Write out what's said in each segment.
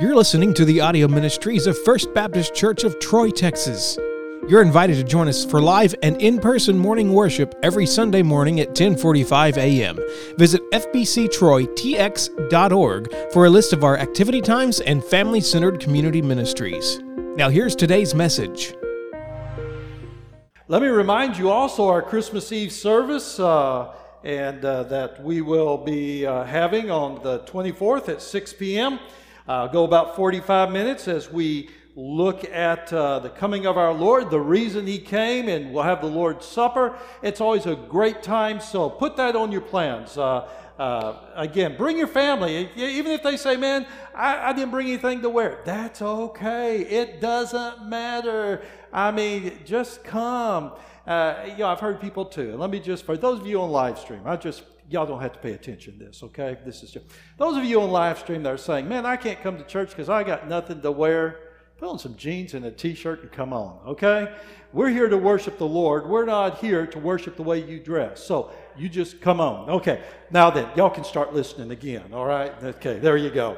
You're listening to the audio ministries of First Baptist Church of Troy, Texas. You're invited to join us for live and in-person morning worship every Sunday morning at 10:45 a.m. Visit fbctroytx.org for a list of our activity times and family-centered community ministries. Now here's today's message. Let me remind you also our Christmas Eve service, uh, and uh, that we will be uh, having on the 24th at 6 p.m. Uh, go about 45 minutes as we look at uh, the coming of our Lord, the reason He came, and we'll have the Lord's Supper. It's always a great time, so put that on your plans. Uh, uh, again, bring your family. Even if they say, man, I, I, didn't bring anything to wear, that's okay. It doesn't matter. I mean, just come. Uh, you know, I've heard people too. Let me just, for those of you on live stream, I just, y'all don't have to pay attention to this, okay? This is just, those of you on live stream that are saying, man, I can't come to church because I got nothing to wear. Put on some jeans and a t shirt and come on, okay? We're here to worship the Lord. We're not here to worship the way you dress. So you just come on. Okay, now then, y'all can start listening again, all right? Okay, there you go.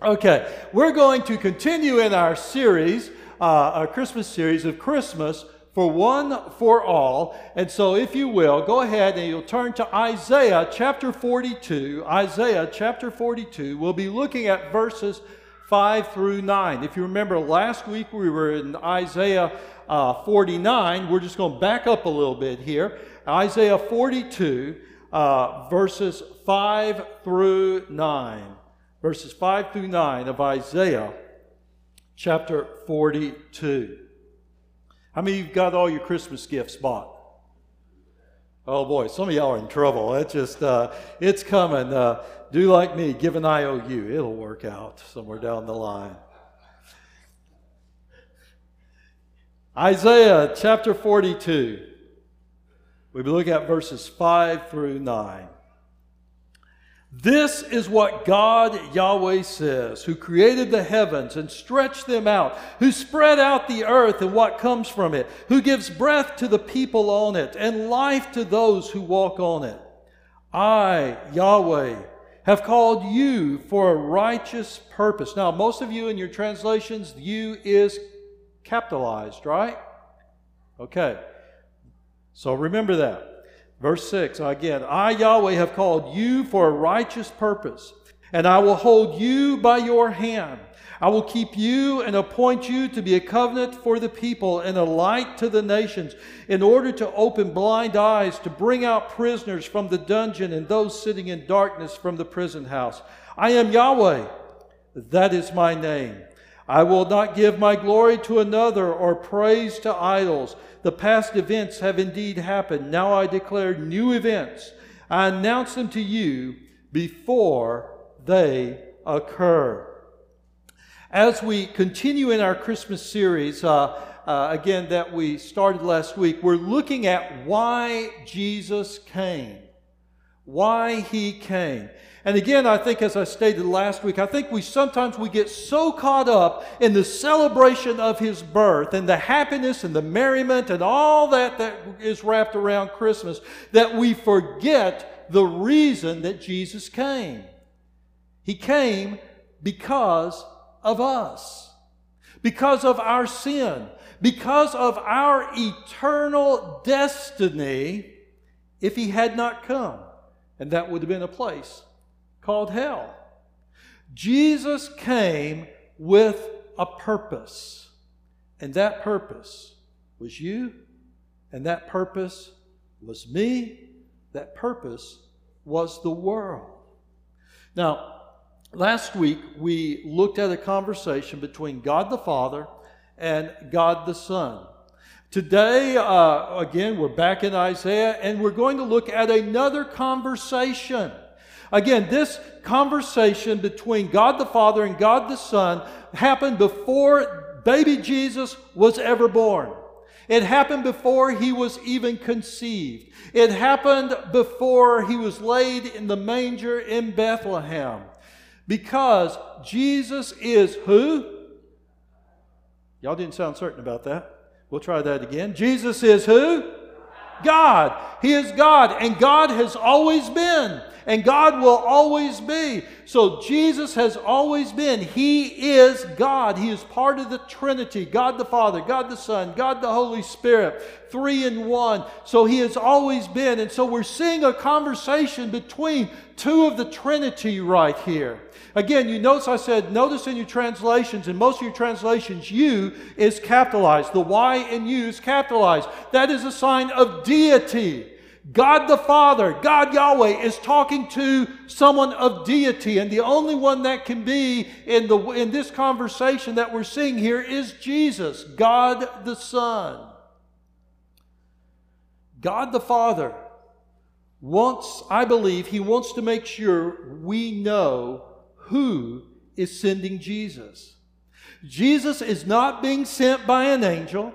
Okay, we're going to continue in our series, uh, our Christmas series of Christmas for one for all. And so, if you will, go ahead and you'll turn to Isaiah chapter 42. Isaiah chapter 42. We'll be looking at verses 5 through 9. If you remember, last week we were in Isaiah uh, 49. We're just going to back up a little bit here. Isaiah 42, uh, verses 5 through 9. Verses 5 through 9 of Isaiah chapter 42. How many of you got all your Christmas gifts bought? Oh boy, some of y'all are in trouble. It's just, uh, it's coming. Uh, do like me, give an IOU. It'll work out somewhere down the line. Isaiah chapter 42. We look at verses 5 through 9. This is what God Yahweh says, who created the heavens and stretched them out, who spread out the earth and what comes from it, who gives breath to the people on it and life to those who walk on it. I, Yahweh, have called you for a righteous purpose. Now, most of you in your translations, you is capitalized, right? Okay. So remember that. Verse 6 again, I, Yahweh, have called you for a righteous purpose, and I will hold you by your hand. I will keep you and appoint you to be a covenant for the people and a light to the nations, in order to open blind eyes, to bring out prisoners from the dungeon and those sitting in darkness from the prison house. I am Yahweh, that is my name. I will not give my glory to another or praise to idols. The past events have indeed happened. Now I declare new events. I announce them to you before they occur. As we continue in our Christmas series, uh, uh, again, that we started last week, we're looking at why Jesus came. Why he came. And again, I think, as I stated last week, I think we sometimes we get so caught up in the celebration of his birth and the happiness and the merriment and all that that is wrapped around Christmas that we forget the reason that Jesus came. He came because of us, because of our sin, because of our eternal destiny if he had not come. And that would have been a place called hell. Jesus came with a purpose, and that purpose was you, and that purpose was me, that purpose was the world. Now, Last week, we looked at a conversation between God the Father and God the Son. Today, uh, again, we're back in Isaiah and we're going to look at another conversation. Again, this conversation between God the Father and God the Son happened before baby Jesus was ever born. It happened before he was even conceived. It happened before he was laid in the manger in Bethlehem. Because Jesus is who? Y'all didn't sound certain about that. We'll try that again. Jesus is who? God. He is God, and God has always been, and God will always be. So Jesus has always been. He is God. He is part of the Trinity God the Father, God the Son, God the Holy Spirit, three in one. So He has always been. And so we're seeing a conversation between two of the Trinity right here. Again, you notice I said, notice in your translations, in most of your translations, you is capitalized. The Y in you is capitalized. That is a sign of deity. God the Father, God Yahweh, is talking to someone of deity, and the only one that can be in, the, in this conversation that we're seeing here is Jesus, God the Son. God the Father wants, I believe, He wants to make sure we know who is sending Jesus. Jesus is not being sent by an angel.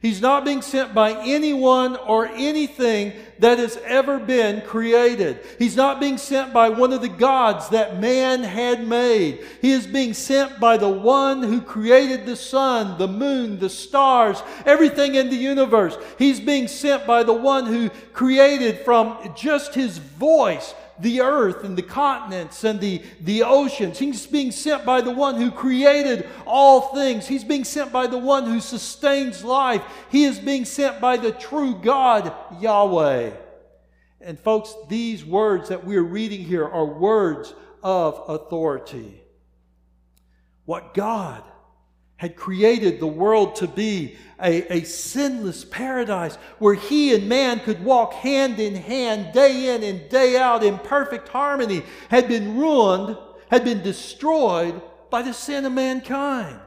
He's not being sent by anyone or anything that has ever been created. He's not being sent by one of the gods that man had made. He is being sent by the one who created the sun, the moon, the stars, everything in the universe. He's being sent by the one who created from just his voice the earth and the continents and the, the oceans. He's being sent by the one who created all things. He's being sent by the one who sustains life. He is being sent by the true God, Yahweh. And, folks, these words that we're reading here are words of authority. What God had created the world to be a, a, sinless paradise where he and man could walk hand in hand, day in and day out in perfect harmony, had been ruined, had been destroyed by the sin of mankind.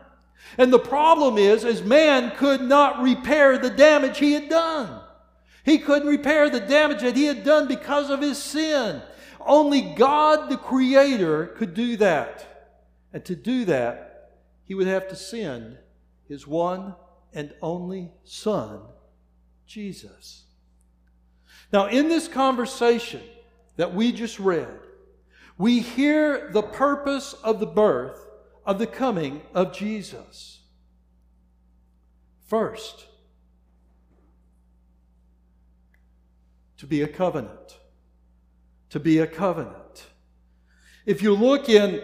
And the problem is, is man could not repair the damage he had done. He couldn't repair the damage that he had done because of his sin. Only God, the Creator, could do that. And to do that, he would have to send his one and only Son, Jesus. Now, in this conversation that we just read, we hear the purpose of the birth of the coming of Jesus. First, to be a covenant. To be a covenant. If you look in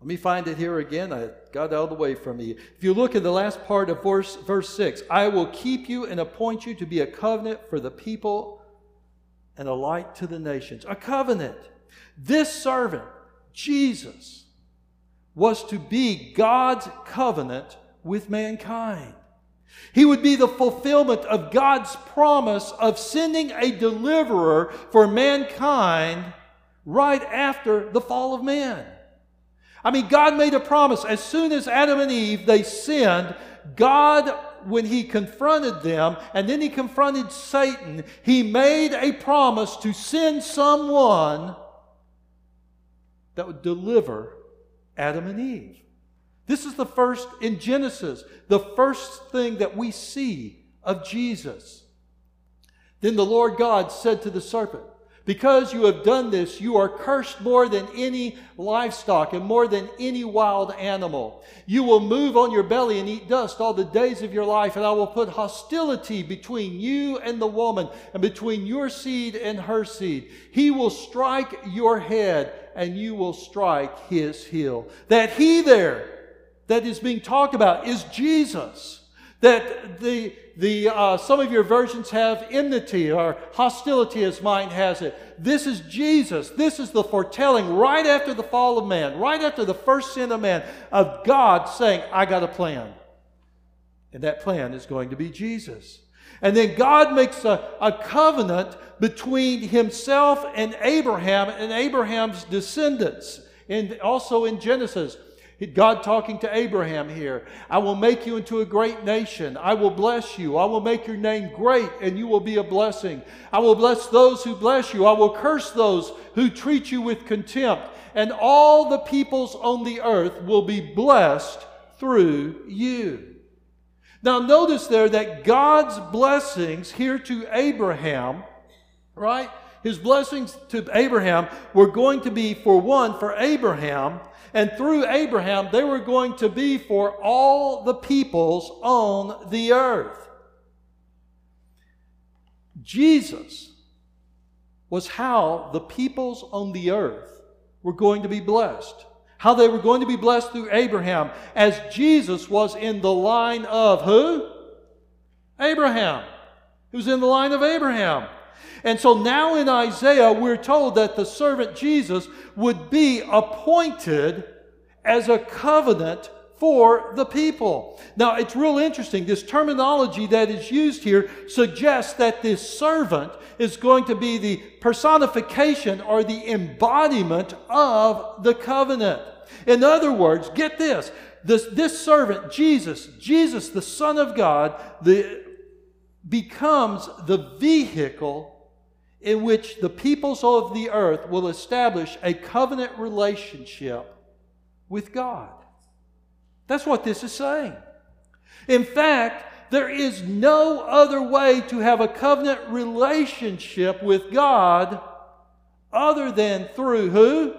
let me find it here again. I got out of the way from me. If you look at the last part of verse, verse 6, I will keep you and appoint you to be a covenant for the people and a light to the nations. A covenant. This servant, Jesus, was to be God's covenant with mankind. He would be the fulfillment of God's promise of sending a deliverer for mankind right after the fall of man. I mean, God made a promise. As soon as Adam and Eve, they sinned, God, when He confronted them, and then He confronted Satan, He made a promise to send someone that would deliver Adam and Eve. This is the first in Genesis, the first thing that we see of Jesus. Then the Lord God said to the serpent, because you have done this, you are cursed more than any livestock and more than any wild animal. You will move on your belly and eat dust all the days of your life, and I will put hostility between you and the woman, and between your seed and her seed. He will strike your head, and you will strike his heel. That he there that is being talked about is Jesus. That the the, uh, some of your versions have enmity or hostility, as mine has it. This is Jesus. This is the foretelling right after the fall of man, right after the first sin of man, of God saying, I got a plan. And that plan is going to be Jesus. And then God makes a, a covenant between himself and Abraham and Abraham's descendants. And also in Genesis, God talking to Abraham here. I will make you into a great nation. I will bless you. I will make your name great and you will be a blessing. I will bless those who bless you. I will curse those who treat you with contempt. And all the peoples on the earth will be blessed through you. Now, notice there that God's blessings here to Abraham, right? His blessings to Abraham were going to be, for one, for Abraham and through Abraham, they were going to be for all the peoples on the earth. Jesus was how the peoples on the earth were going to be blessed. How they were going to be blessed through Abraham, as Jesus was in the line of who? Abraham. He was in the line of Abraham. And so now in Isaiah, we're told that the servant Jesus would be appointed as a covenant for the people. Now, it's real interesting. This terminology that is used here suggests that this servant is going to be the personification or the embodiment of the covenant. In other words, get this. This, this servant, Jesus, Jesus, the Son of God, the, becomes the vehicle in which the peoples of the earth will establish a covenant relationship with God. That's what this is saying. In fact, there is no other way to have a covenant relationship with God other than through who?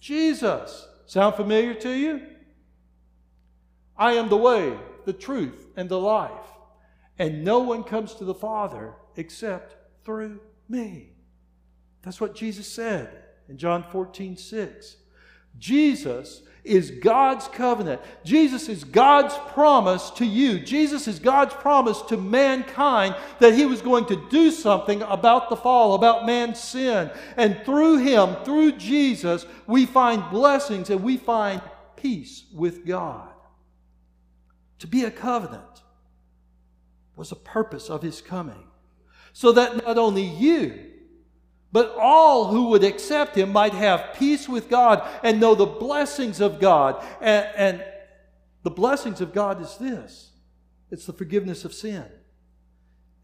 Jesus. Sound familiar to you? I am the way, the truth, and the life. And no one comes to the Father except through me. That's what Jesus said in John 14, 6. Jesus is God's covenant. Jesus is God's promise to you. Jesus is God's promise to mankind that He was going to do something about the fall, about man's sin. And through Him, through Jesus, we find blessings and we find peace with God. To be a covenant was a purpose of His coming. So that not only you, but all who would accept him might have peace with God and know the blessings of God. And, and the blessings of God is this it's the forgiveness of sin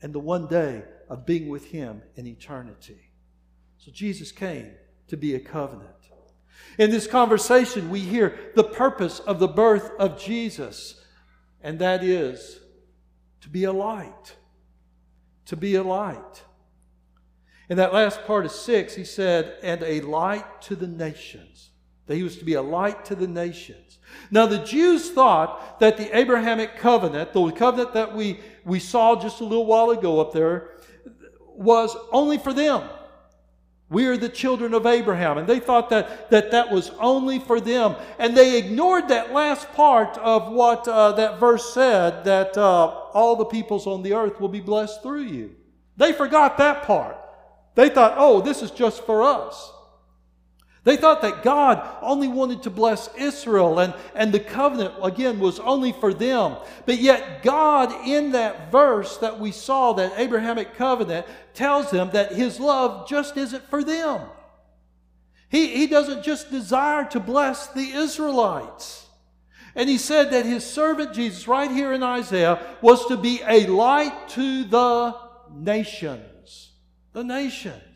and the one day of being with him in eternity. So Jesus came to be a covenant. In this conversation, we hear the purpose of the birth of Jesus, and that is to be a light. To be a light. In that last part of six, he said, and a light to the nations. That he was to be a light to the nations. Now, the Jews thought that the Abrahamic covenant, the covenant that we, we saw just a little while ago up there, was only for them. We are the children of Abraham. And they thought that that, that was only for them. And they ignored that last part of what uh, that verse said that uh, all the peoples on the earth will be blessed through you. They forgot that part. They thought, oh, this is just for us. They thought that God only wanted to bless Israel and, and the covenant, again, was only for them. But yet, God, in that verse that we saw, that Abrahamic covenant, tells them that his love just isn't for them. He, he doesn't just desire to bless the Israelites. And he said that his servant Jesus, right here in Isaiah, was to be a light to the nations. the nations.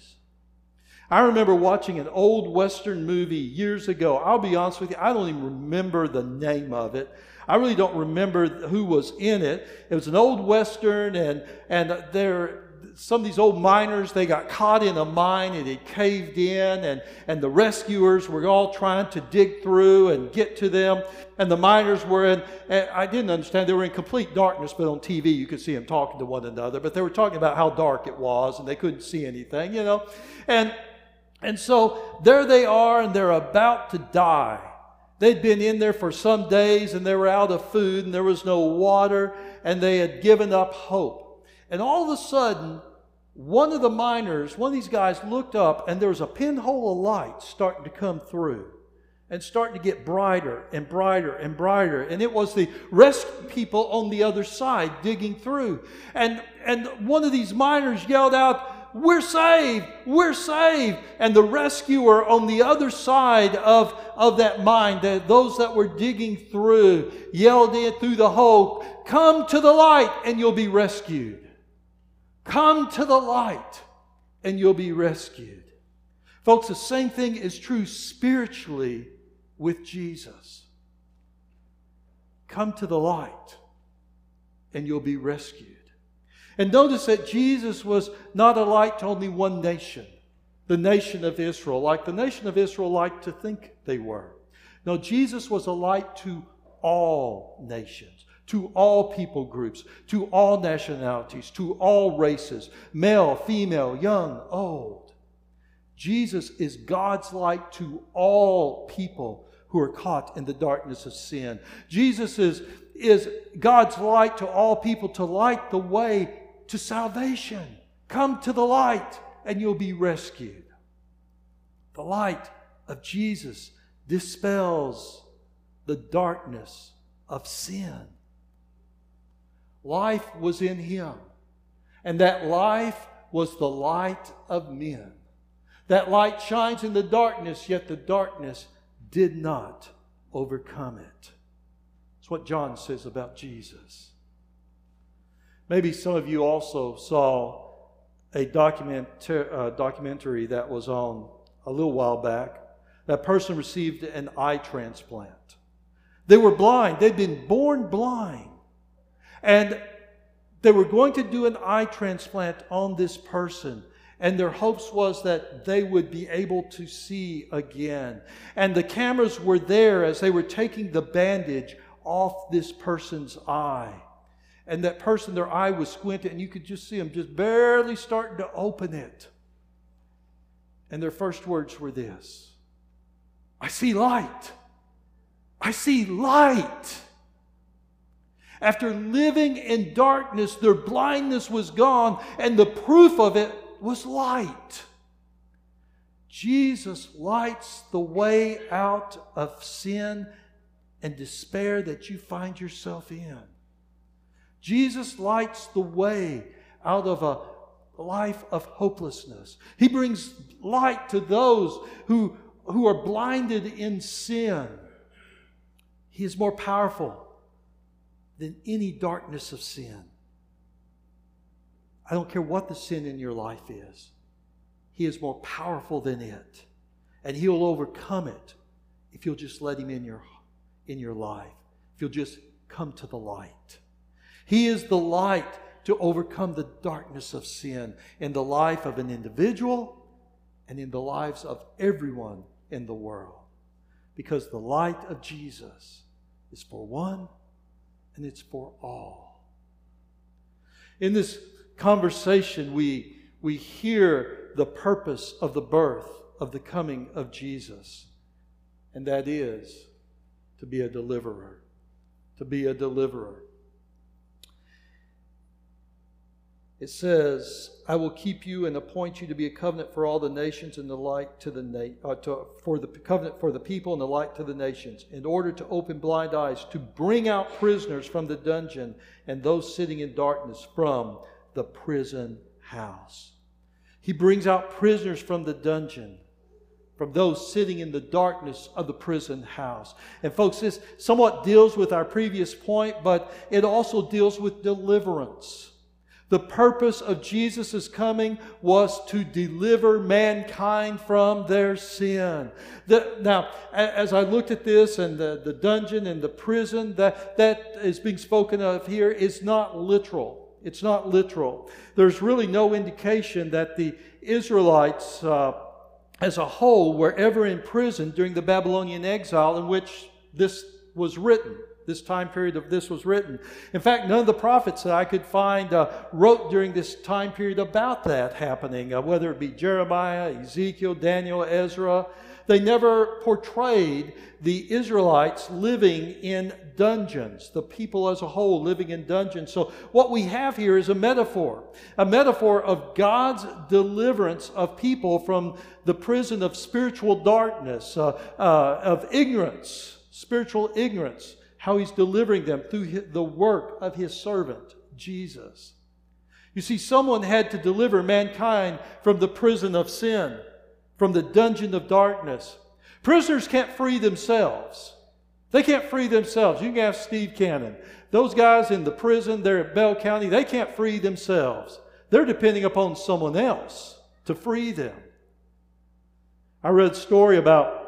I remember watching an old Western movie years ago. I'll be honest with you, I don't even remember the name of it. I really don't remember who was in it. It was an old Western, and, and there, some of these old miners, they got caught in a mine and it caved in, and, and the rescuers were all trying to dig through and get to them. And the miners were in, I didn't understand, they were in complete darkness, but on TV you could see them talking to one another. But they were talking about how dark it was and they couldn't see anything, you know. And, and so there they are, and they're about to die. They'd been in there for some days and they were out of food and there was no water and they had given up hope. And all of a sudden, one of the miners, one of these guys looked up, and there was a pinhole of light starting to come through and starting to get brighter and brighter and brighter. And it was the rescue people on the other side digging through. And, and one of these miners yelled out, We're saved! We're saved! And the rescuer on the other side of, of that mine, the, those that were digging through, yelled in through the hole, Come to the light and you'll be rescued. Come to the light and you'll be rescued. Folks, the same thing is true spiritually with Jesus. Come to the light and you'll be rescued. And notice that Jesus was not a light to only one nation, the nation of Israel, like the nation of Israel liked to think they were. No, Jesus was a light to all nations to all people groups, to all nationalities, to all races, male, female, young, old. Jesus is God's light to all people who are caught in the darkness of sin. Jesus is, is God's light to all people to light the way to salvation. Come to the light and you'll be rescued. The light of Jesus dispels the darkness of sin. Life was in him, and that life was the light of men. That light shines in the darkness, yet the darkness did not overcome it. That's what John says about Jesus. Maybe some of you also saw a document, uh, documentary that was on a little while back. That person received an eye transplant. They were blind, they'd been born blind. And they were going to do an eye transplant on this person. And their hopes was that they would be able to see again. And the cameras were there as they were taking the bandage off this person's eye. And that person, their eye was squinted, and you could just see them just barely starting to open it. And their first words were this I see light. I see light. After living in darkness, their blindness was gone, and the proof of it was light. Jesus lights the way out of sin and despair that you find yourself in. Jesus lights the way out of a life of hopelessness. He brings light to those who, who are blinded in sin. He is more powerful than any darkness of sin. I don't care what the sin in your life is, He is more powerful than it. And He'll overcome it if you'll just let Him in your, in your life, if you'll just come to the light. He is the light to overcome the darkness of sin in the life of an individual and in the lives of everyone in the world. Because the light of Jesus is for one and it's for all. In this conversation, we, we hear the purpose of the birth, of the coming of Jesus, and that is to be a deliverer. To be a deliverer. It says, "I will keep you and appoint you to be a covenant for all the nations and the light to the na- uh, to, for the covenant for the people and the light to the nations, in order to open blind eyes, to bring out prisoners from the dungeon and those sitting in darkness from the prison house." He brings out prisoners from the dungeon from those sitting in the darkness of the prison house. And folks, this somewhat deals with our previous point, but it also deals with deliverance. The purpose of Jesus' coming was to deliver mankind from their sin. The, now, as I looked at this and the, the dungeon and the prison that, that is being spoken of here is not literal. It's not literal. There's really no indication that the Israelites uh, as a whole were ever in prison during the Babylonian exile in which this was written this time period of this was written. In fact, none of the prophets that I could find uh, wrote during this time period about that happening, uh, whether it be Jeremiah, Ezekiel, Daniel, Ezra. They never portrayed the Israelites living in dungeons, the people as a whole living in dungeons. So, what we have here is a metaphor, a metaphor of God's deliverance of people from the prison of spiritual darkness, uh, uh of ignorance, spiritual ignorance how he's delivering them through the work of his servant, Jesus. You see, someone had to deliver mankind from the prison of sin, from the dungeon of darkness. Prisoners can't free themselves. They can't free themselves. You can ask Steve Cannon. Those guys in the prison there at Bell County, they can't free themselves. They're depending upon someone else to free them. I read a story about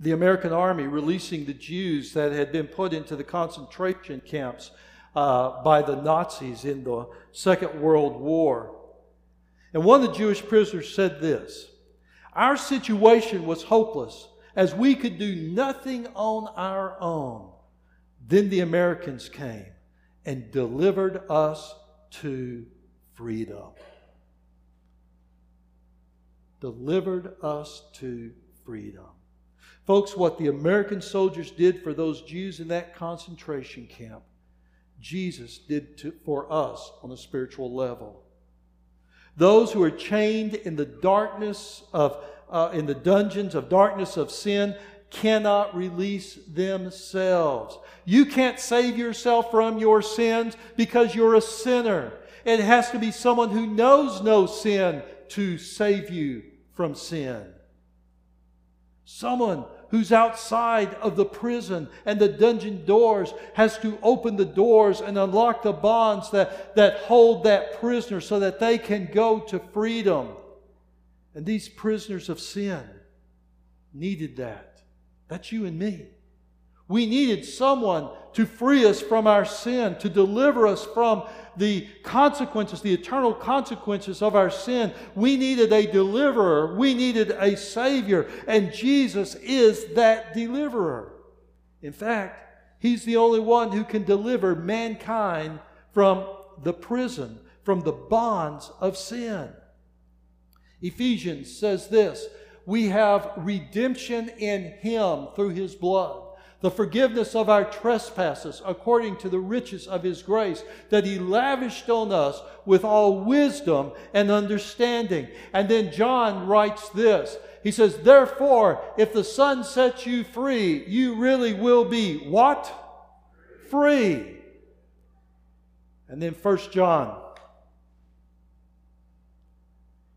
the American army releasing the Jews that had been put into the concentration camps uh, by the Nazis in the Second World War. And one of the Jewish prisoners said this Our situation was hopeless as we could do nothing on our own. Then the Americans came and delivered us to freedom. Delivered us to freedom. Folks, what the American soldiers did for those Jews in that concentration camp, Jesus did to, for us on a spiritual level. Those who are chained in the darkness of, uh, in the dungeons of darkness of sin, cannot release themselves. You can't save yourself from your sins because you're a sinner. It has to be someone who knows no sin to save you from sin. Someone who's outside of the prison and the dungeon doors has to open the doors and unlock the bonds that, that hold that prisoner so that they can go to freedom. And these prisoners of sin needed that. That's you and me. We needed someone to free us from our sin, to deliver us from the consequences, the eternal consequences of our sin. We needed a deliverer. We needed a Savior. And Jesus is that deliverer. In fact, He's the only one who can deliver mankind from the prison, from the bonds of sin. Ephesians says this We have redemption in Him through His blood the forgiveness of our trespasses according to the riches of his grace that he lavished on us with all wisdom and understanding. And then John writes this. He says, Therefore, if the Son sets you free, you really will be what? Free. And then First John.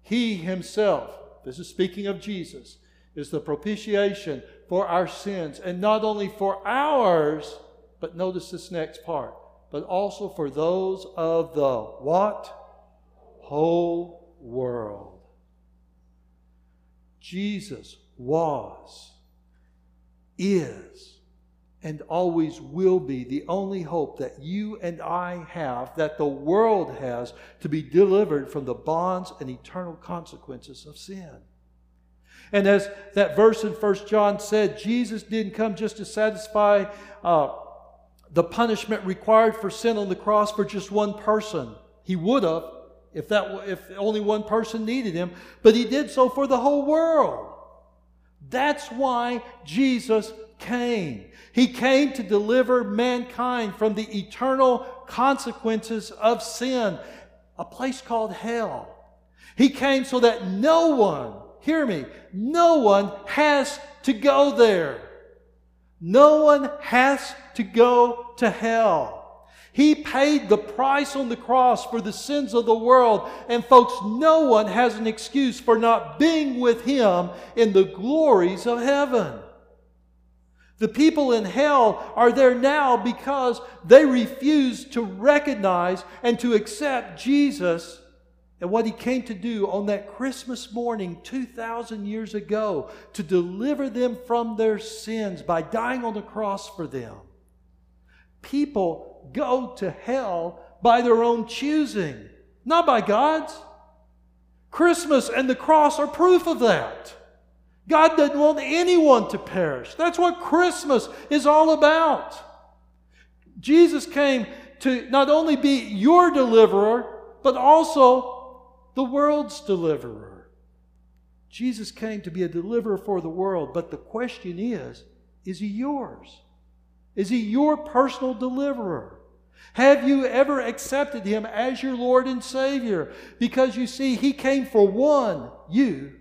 He himself, this is speaking of Jesus, is the propitiation for our sins, and not only for ours, but notice this next part, but also for those of the what? Whole world. Jesus was, is, and always will be the only hope that you and I have, that the world has, to be delivered from the bonds and eternal consequences of sin. And as that verse in First John said, Jesus didn't come just to satisfy uh, the punishment required for sin on the cross for just one person. He would have if that if only one person needed him, but he did so for the whole world. That's why Jesus came. He came to deliver mankind from the eternal consequences of sin, a place called hell. He came so that no one hear me, no one has to go there. No one has to go to hell. He paid the price on the cross for the sins of the world. And folks, no one has an excuse for not being with Him in the glories of heaven. The people in hell are there now because they refuse to recognize and to accept Jesus and what he came to do on that Christmas morning 2,000 years ago to deliver them from their sins by dying on the cross for them. People go to hell by their own choosing, not by God's. Christmas and the cross are proof of that. God doesn't want anyone to perish. That's what Christmas is all about. Jesus came to not only be your deliverer, but also the world's deliverer. Jesus came to be a deliverer for the world, but the question is is he yours? Is he your personal deliverer? Have you ever accepted him as your Lord and Savior? Because you see, he came for one, you,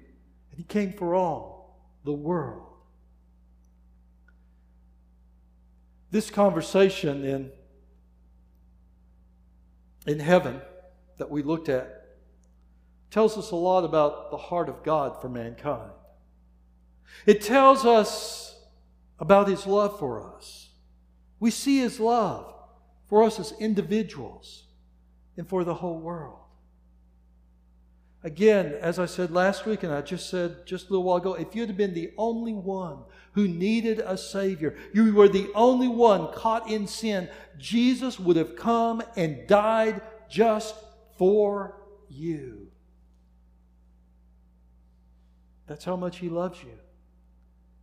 and he came for all, the world. This conversation in, in heaven that we looked at tells us a lot about the heart of God for mankind. It tells us about His love for us. We see His love for us as individuals and for the whole world. Again, as I said last week, and I just said just a little while ago, if you'd have been the only one who needed a Savior, you were the only one caught in sin, Jesus would have come and died just for you. That's how much He loves you.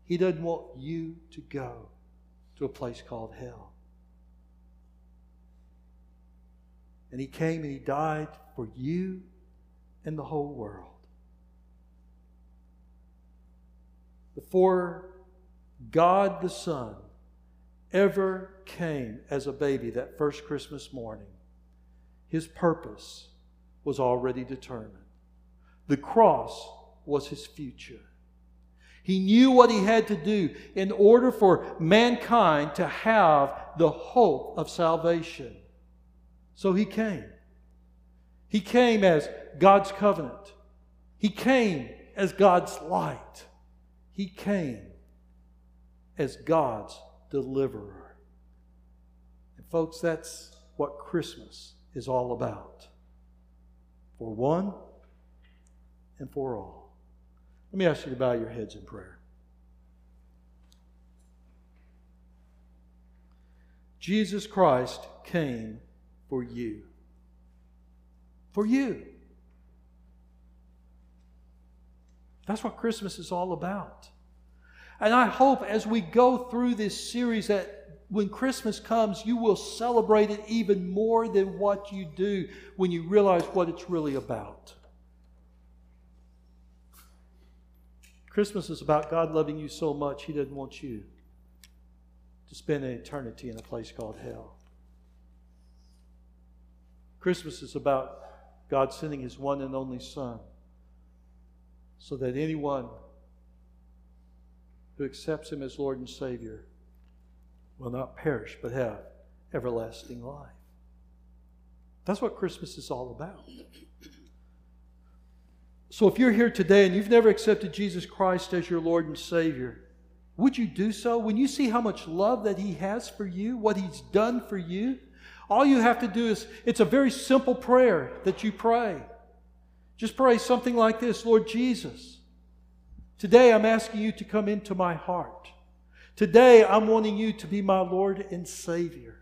He doesn't want you to go to a place called hell. And He came and He died for you and the whole world. Before God the Son ever came as a baby that first Christmas morning, His purpose was already determined. The cross was his future. He knew what he had to do in order for mankind to have the hope of salvation. So he came. He came as God's covenant. He came as God's light. He came as God's deliverer. And, folks, that's what Christmas is all about for one and for all. Let me ask you to bow your heads in prayer. Jesus Christ came for you. For you. That's what Christmas is all about. And I hope as we go through this series that when Christmas comes, you will celebrate it even more than what you do when you realize what it's really about. Christmas is about God loving you so much, He doesn't want you to spend an eternity in a place called hell. Christmas is about God sending His one and only Son so that anyone who accepts Him as Lord and Savior will not perish but have everlasting life. That's what Christmas is all about. So if you're here today and you've never accepted Jesus Christ as your Lord and Savior, would you do so? When you see how much love that He has for you, what He's done for you, all you have to do is, it's a very simple prayer that you pray. Just pray something like this Lord Jesus, today I'm asking you to come into my heart. Today I'm wanting you to be my Lord and Savior.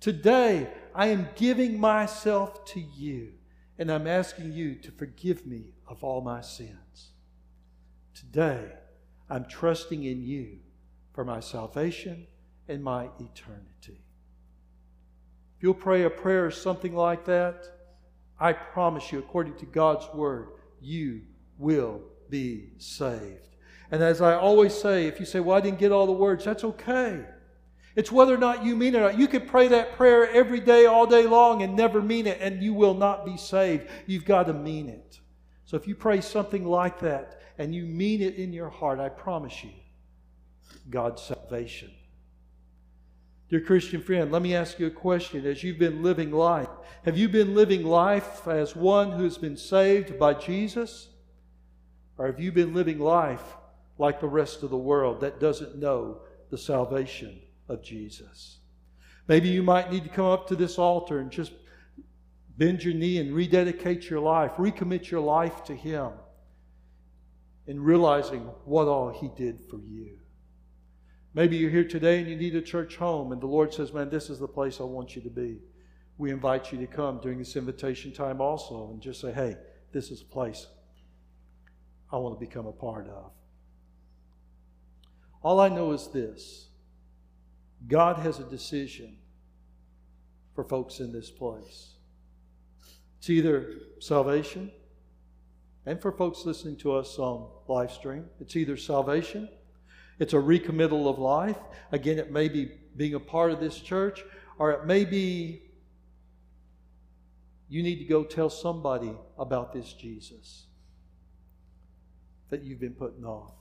Today I am giving myself to you, and I'm asking you to forgive me of all my sins. Today I'm trusting in you for my salvation and my eternity. If you'll pray a prayer or something like that, I promise you, according to God's word, you will be saved. And as I always say, if you say, Well, I didn't get all the words, that's okay. It's whether or not you mean it or not. You could pray that prayer every day, all day long, and never mean it, and you will not be saved. You've got to mean it. So if you pray something like that and you mean it in your heart, I promise you, God's salvation Dear Christian friend, let me ask you a question. As you've been living life, have you been living life as one who's been saved by Jesus? Or have you been living life like the rest of the world that doesn't know the salvation of Jesus? Maybe you might need to come up to this altar and just bend your knee and rededicate your life, recommit your life to Him, in realizing what all He did for you. Maybe you're here today and you need a church home, and the Lord says, Man, this is the place I want you to be. We invite you to come during this invitation time also and just say, Hey, this is a place I want to become a part of. All I know is this God has a decision for folks in this place. It's either salvation, and for folks listening to us on live stream, it's either salvation it's a recommittal of life. Again, it may be being a part of this church, or it may be you need to go tell somebody about this Jesus that you've been putting off.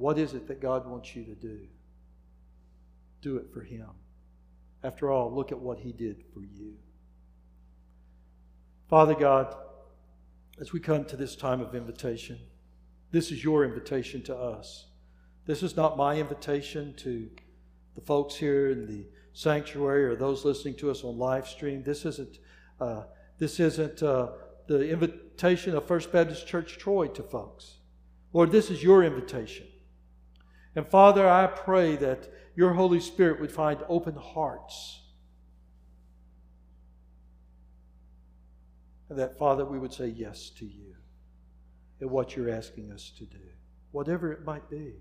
What is it that God wants you to do? Do it for Him. After all, look at what He did for you. Father God, as we come to this time of invitation, this is your invitation to us. This is not my invitation to the folks here in the sanctuary or those listening to us on live stream. This isn't, uh, this isn't uh, the invitation of First Baptist Church Troy to folks. Lord, this is your invitation. And Father, I pray that your Holy Spirit would find open hearts. And that, Father, we would say yes to you at what you're asking us to do, whatever it might be.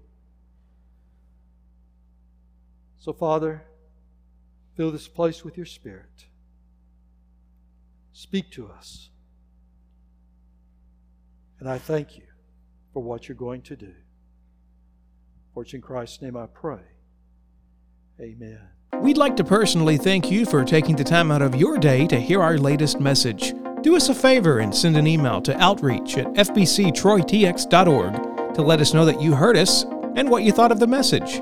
So, Father, Fill this place with your Spirit. Speak to us. And I thank you for what you're going to do. For it's in Christ's name I pray. Amen. We'd like to personally thank you for taking the time out of your day to hear our latest message. Do us a favor and send an email to outreach at fbctroytx.org to let us know that you heard us and what you thought of the message.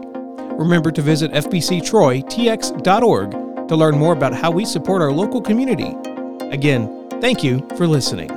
Remember to visit fbctroytx.org to learn more about how we support our local community. Again, thank you for listening.